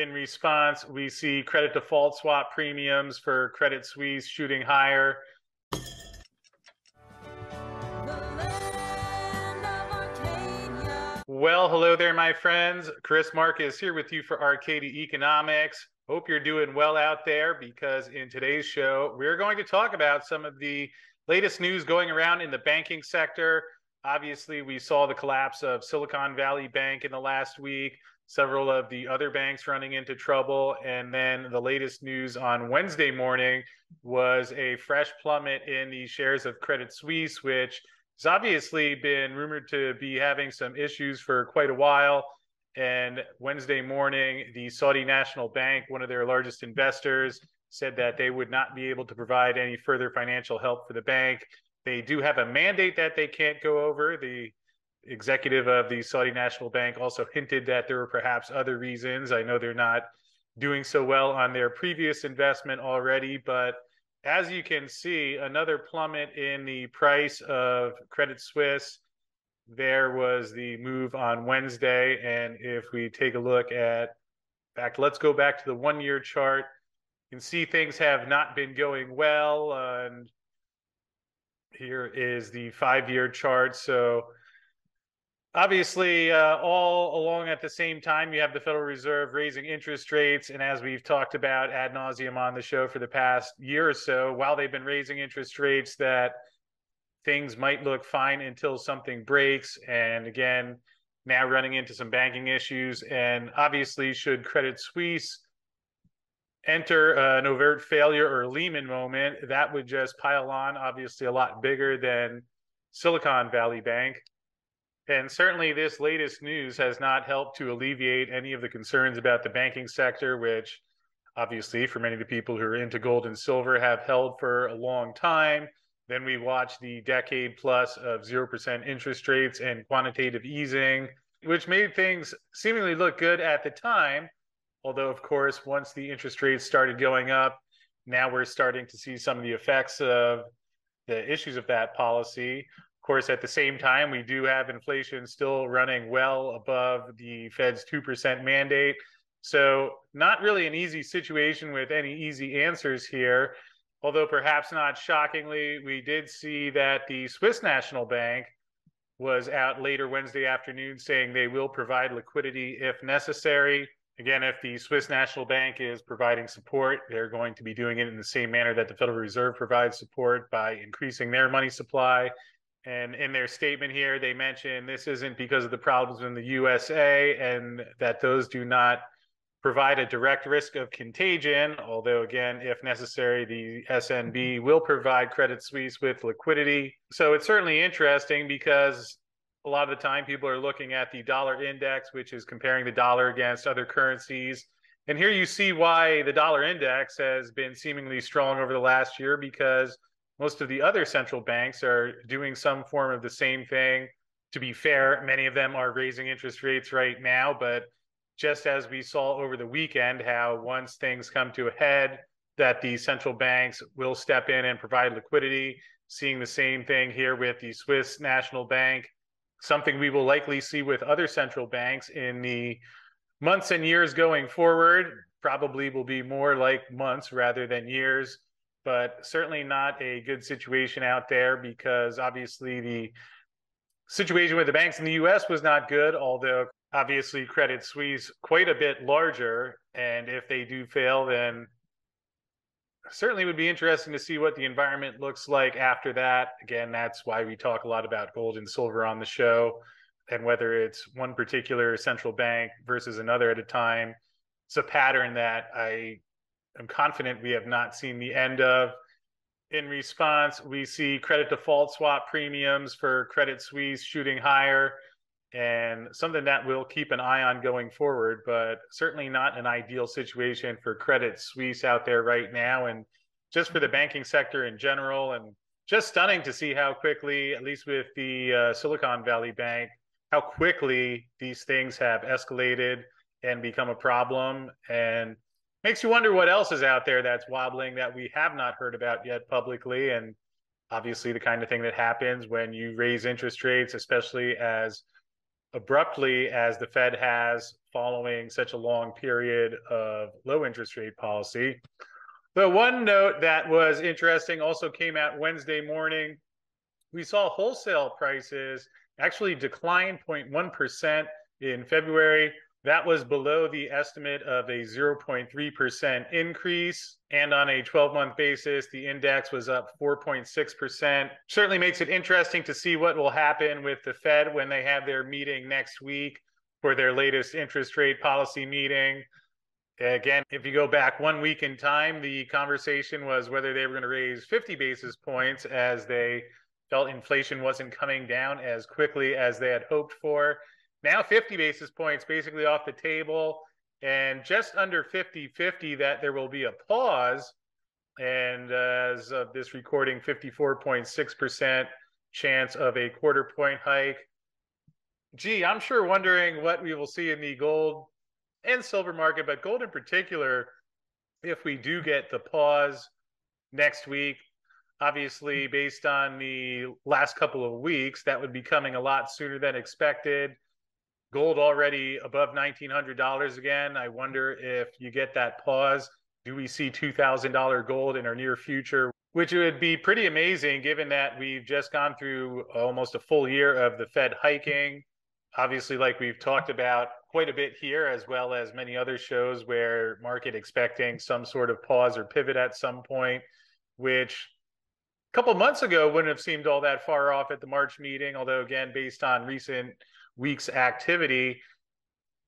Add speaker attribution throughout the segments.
Speaker 1: In response, we see credit default swap premiums for Credit Suisse shooting higher. Well, hello there, my friends. Chris Marcus here with you for Arcadia Economics. Hope you're doing well out there because in today's show, we're going to talk about some of the latest news going around in the banking sector. Obviously, we saw the collapse of Silicon Valley Bank in the last week, several of the other banks running into trouble. And then the latest news on Wednesday morning was a fresh plummet in the shares of Credit Suisse, which has obviously been rumored to be having some issues for quite a while. And Wednesday morning, the Saudi National Bank, one of their largest investors, said that they would not be able to provide any further financial help for the bank. They do have a mandate that they can't go over. The executive of the Saudi National Bank also hinted that there were perhaps other reasons. I know they're not doing so well on their previous investment already, but as you can see, another plummet in the price of Credit Suisse there was the move on Wednesday. And if we take a look at, fact, let's go back to the one year chart. You can see things have not been going well. and here is the five year chart. So, obviously, uh, all along at the same time, you have the Federal Reserve raising interest rates. And as we've talked about ad nauseum on the show for the past year or so, while they've been raising interest rates, that things might look fine until something breaks. And again, now running into some banking issues. And obviously, should Credit Suisse enter an overt failure or Lehman moment, that would just pile on, obviously, a lot bigger than Silicon Valley Bank. And certainly, this latest news has not helped to alleviate any of the concerns about the banking sector, which obviously, for many of the people who are into gold and silver, have held for a long time. Then we watched the decade plus of 0% interest rates and quantitative easing, which made things seemingly look good at the time. Although, of course, once the interest rates started going up, now we're starting to see some of the effects of the issues of that policy. Course, at the same time, we do have inflation still running well above the Fed's 2% mandate. So, not really an easy situation with any easy answers here. Although perhaps not shockingly, we did see that the Swiss National Bank was out later Wednesday afternoon saying they will provide liquidity if necessary. Again, if the Swiss National Bank is providing support, they're going to be doing it in the same manner that the Federal Reserve provides support by increasing their money supply. And in their statement here, they mention this isn't because of the problems in the USA and that those do not provide a direct risk of contagion, although, again, if necessary, the SNB mm-hmm. will provide Credit Suisse with liquidity. So it's certainly interesting because a lot of the time people are looking at the dollar index, which is comparing the dollar against other currencies. And here you see why the dollar index has been seemingly strong over the last year because most of the other central banks are doing some form of the same thing. To be fair, many of them are raising interest rates right now, but just as we saw over the weekend, how once things come to a head, that the central banks will step in and provide liquidity. Seeing the same thing here with the Swiss National Bank, something we will likely see with other central banks in the months and years going forward. Probably will be more like months rather than years, but certainly not a good situation out there because obviously the situation with the banks in the US was not good, although obviously Credit Suisse quite a bit larger. And if they do fail, then certainly would be interesting to see what the environment looks like after that. Again, that's why we talk a lot about gold and silver on the show and whether it's one particular central bank versus another at a time. It's a pattern that I am confident we have not seen the end of. In response, we see credit default swap premiums for Credit Suisse shooting higher and something that we'll keep an eye on going forward, but certainly not an ideal situation for Credit Suisse out there right now. And just for the banking sector in general, and just stunning to see how quickly, at least with the uh, Silicon Valley Bank, how quickly these things have escalated and become a problem. And makes you wonder what else is out there that's wobbling that we have not heard about yet publicly. And obviously, the kind of thing that happens when you raise interest rates, especially as abruptly as the Fed has following such a long period of low interest rate policy. The one note that was interesting also came out Wednesday morning. We saw wholesale prices actually decline 0.1% in February. That was below the estimate of a 0.3% increase. And on a 12 month basis, the index was up 4.6%. Certainly makes it interesting to see what will happen with the Fed when they have their meeting next week for their latest interest rate policy meeting. Again, if you go back one week in time, the conversation was whether they were going to raise 50 basis points as they felt inflation wasn't coming down as quickly as they had hoped for. Now 50 basis points basically off the table and just under 50 50 that there will be a pause. And uh, as of this recording, 54.6% chance of a quarter point hike. Gee, I'm sure wondering what we will see in the gold and silver market, but gold in particular, if we do get the pause next week, obviously based on the last couple of weeks, that would be coming a lot sooner than expected gold already above $1,900 again. I wonder if you get that pause. Do we see $2,000 gold in our near future? Which would be pretty amazing given that we've just gone through almost a full year of the Fed hiking. Obviously, like we've talked about quite a bit here, as well as many other shows where market expecting some sort of pause or pivot at some point, which a couple months ago wouldn't have seemed all that far off at the March meeting, although again, based on recent week's activity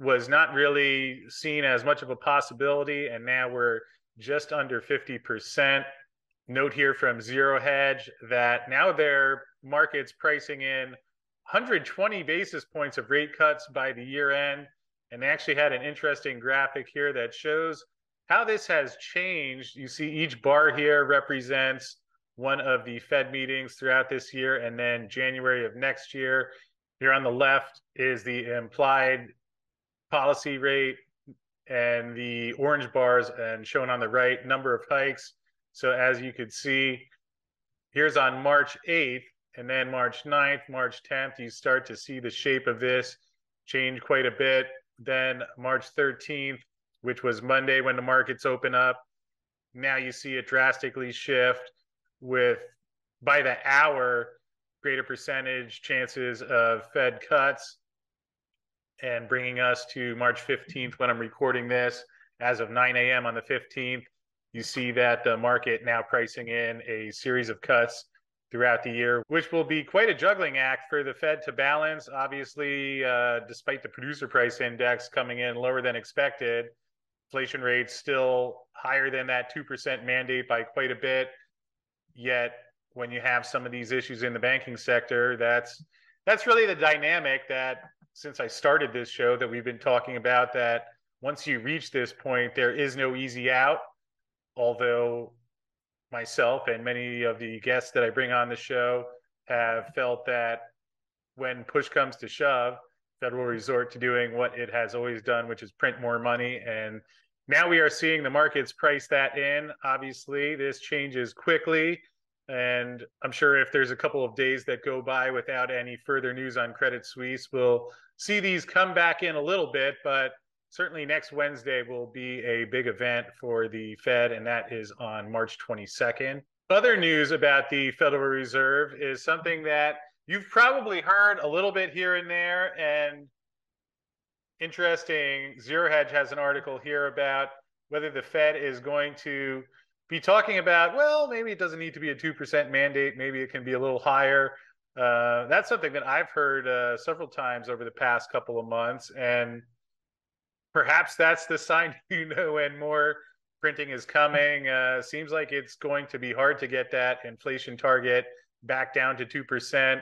Speaker 1: was not really seen as much of a possibility. And now we're just under 50%. Note here from Zero Hedge that now their market's pricing in 120 basis points of rate cuts by the year end. And they actually had an interesting graphic here that shows how this has changed. You see each bar here represents one of the Fed meetings throughout this year and then January of next year. Here on the left is the implied policy rate and the orange bars and shown on the right number of hikes. So as you could see, here's on March 8th and then March 9th, March 10th, you start to see the shape of this change quite a bit. Then March 13th, which was Monday when the markets open up, now you see it drastically shift with by the hour greater percentage chances of Fed cuts and bringing us to March 15th when I'm recording this. As of 9 a.m. on the 15th, you see that the market now pricing in a series of cuts throughout the year, which will be quite a juggling act for the Fed to balance. Obviously, uh, despite the producer price index coming in lower than expected, inflation rates still higher than that 2% mandate by quite a bit. Yet when you have some of these issues in the banking sector, that's that's really the dynamic that since I started this show that we've been talking about that once you reach this point, there is no easy out. Although myself and many of the guests that I bring on the show have felt that when push comes to shove, Federal resort to doing what it has always done, which is print more money. And now we are seeing the markets price that in. Obviously, this changes quickly. And I'm sure if there's a couple of days that go by without any further news on Credit Suisse, we'll see these come back in a little bit. But certainly next Wednesday will be a big event for the Fed, and that is on March 22nd. Other news about the Federal Reserve is something that you've probably heard a little bit here and there. And interesting, Zero Hedge has an article here about whether the Fed is going to be talking about, well, maybe it doesn't need to be a 2% mandate. Maybe it can be a little higher. Uh, that's something that I've heard uh, several times over the past couple of months. And perhaps that's the sign you know when more printing is coming. Uh, seems like it's going to be hard to get that inflation target back down to 2%.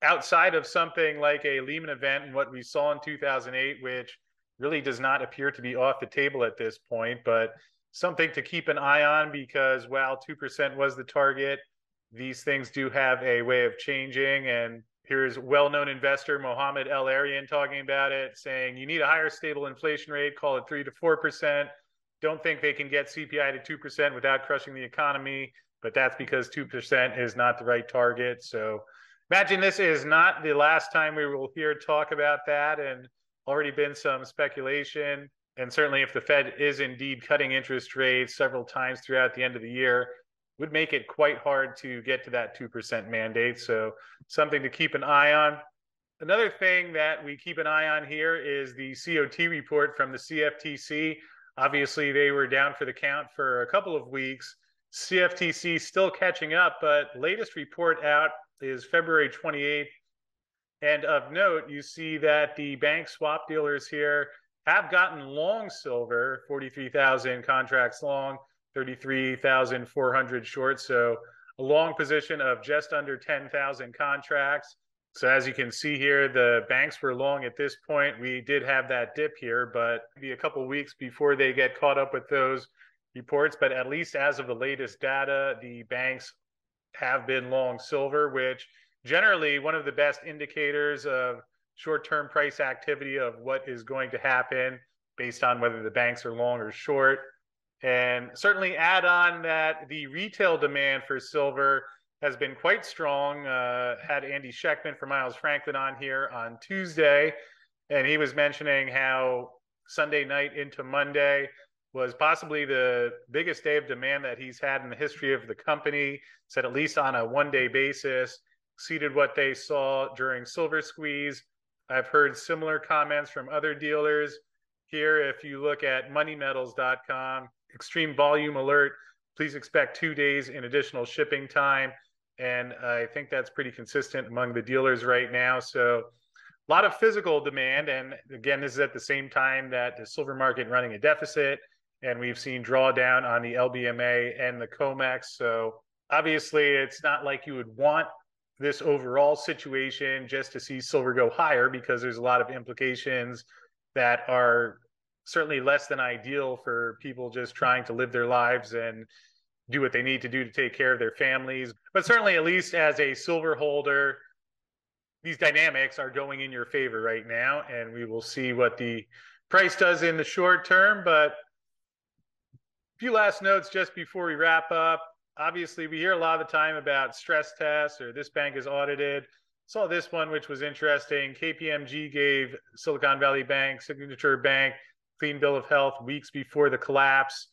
Speaker 1: Outside of something like a Lehman event and what we saw in 2008, which really does not appear to be off the table at this point, but something to keep an eye on because while 2% was the target, these things do have a way of changing. And here's well known investor Mohamed El-Erian talking about it, saying you need a higher stable inflation rate, call it 3 to 4%. Don't think they can get CPI to 2% without crushing the economy, but that's because 2% is not the right target. So imagine this is not the last time we will hear talk about that, and already been some speculation. And certainly, if the Fed is indeed cutting interest rates several times throughout the end of the year, would make it quite hard to get to that 2% mandate. So, something to keep an eye on. Another thing that we keep an eye on here is the COT report from the CFTC. Obviously, they were down for the count for a couple of weeks. CFTC still catching up, but latest report out is February 28th. And of note, you see that the bank swap dealers here have gotten long silver, 43,000 contracts long, 33,400 short. So a long position of just under 10,000 contracts. So as you can see here, the banks were long at this point. We did have that dip here, but maybe a couple weeks before they get caught up with those reports. But at least as of the latest data, the banks have been long silver, which generally one of the best indicators of short-term price activity of what is going to happen based on whether the banks are long or short. And certainly add on that the retail demand for silver has been quite strong. Uh, had Andy Schectman from Miles Franklin on here on Tuesday, and he was mentioning how Sunday night into Monday was possibly the biggest day of demand that he's had in the history of the company. Said at least on a one day basis, exceeded what they saw during Silver Squeeze. I've heard similar comments from other dealers. Here, if you look at moneymetals.com, extreme volume alert, please expect two days in additional shipping time. And I think that's pretty consistent among the dealers right now. So a lot of physical demand. And again, this is at the same time that the silver market running a deficit and we've seen drawdown on the LBMA and the COMEX. So obviously, it's not like you would want this overall situation just to see silver go higher because there's a lot of implications that are certainly less than ideal for people just trying to live their lives and do what they need to do to take care of their families. But certainly, at least as a silver holder, these dynamics are going in your favor right now, and we will see what the price does in the short term. But a few last notes just before we wrap up. Obviously, we hear a lot of the time about stress tests or this bank is audited. Saw this one, which was interesting. KPMG gave Silicon Valley Bank, Signature Bank, clean bill of health weeks before the collapse.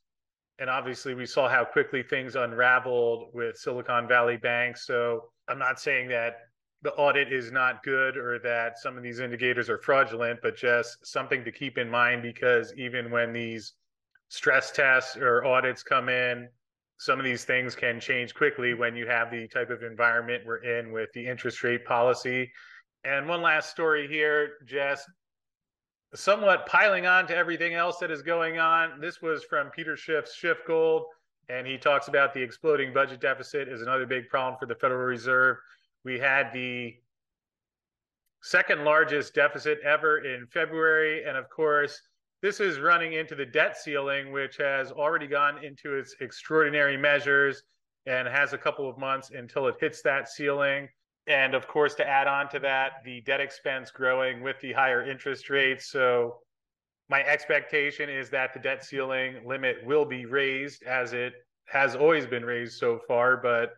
Speaker 1: And obviously, we saw how quickly things unraveled with Silicon Valley Bank. So I'm not saying that the audit is not good or that some of these indicators are fraudulent, but just something to keep in mind because even when these stress tests or audits come in, some of these things can change quickly when you have the type of environment we're in with the interest rate policy. And one last story here, just somewhat piling on to everything else that is going on. This was from Peter Schiff's Gold, and he talks about the exploding budget deficit is another big problem for the Federal Reserve. We had the second largest deficit ever in February, and of course, this is running into the debt ceiling, which has already gone into its extraordinary measures and has a couple of months until it hits that ceiling. And of course, to add on to that, the debt expense growing with the higher interest rates. So, my expectation is that the debt ceiling limit will be raised as it has always been raised so far. But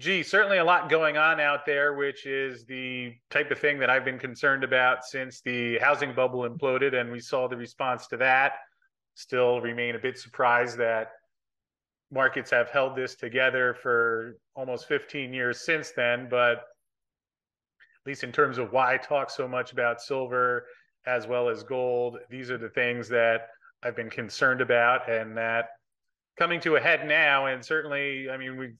Speaker 1: Gee, certainly a lot going on out there, which is the type of thing that I've been concerned about since the housing bubble imploded and we saw the response to that. Still remain a bit surprised that markets have held this together for almost 15 years since then. But at least in terms of why I talk so much about silver as well as gold, these are the things that I've been concerned about and that coming to a head now. And certainly, I mean, we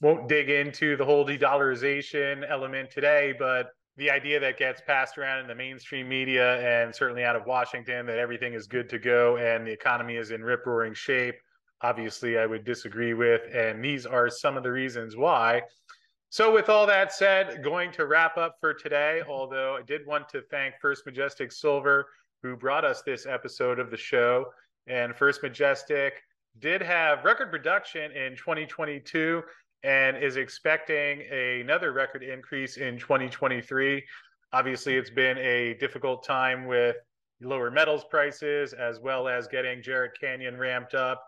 Speaker 1: won't dig into the whole de-dollarization element today, but the idea that gets passed around in the mainstream media and certainly out of Washington that everything is good to go and the economy is in rip roaring shape, obviously I would disagree with. And these are some of the reasons why. So, with all that said, going to wrap up for today, although I did want to thank First Majestic Silver, who brought us this episode of the show. And First Majestic did have record production in 2022 and is expecting another record increase in 2023. Obviously, it's been a difficult time with lower metals prices as well as getting Jerritt Canyon ramped up.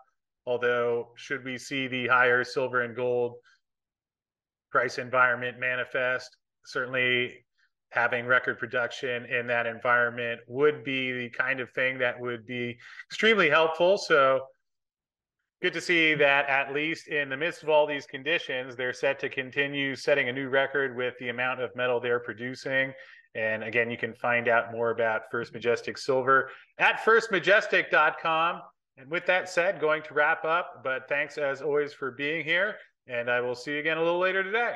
Speaker 1: Although, should we see the higher silver and gold price environment manifest. Certainly, having record production in that environment would be the kind of thing that would be extremely helpful. So, good to see that at least in the midst of all these conditions, they're set to continue setting a new record with the amount of metal they're producing. And again, you can find out more about First Majestic Silver at firstmajestic.com. And with that said, going to wrap up, but thanks as always for being here. And I will see you again a little later today.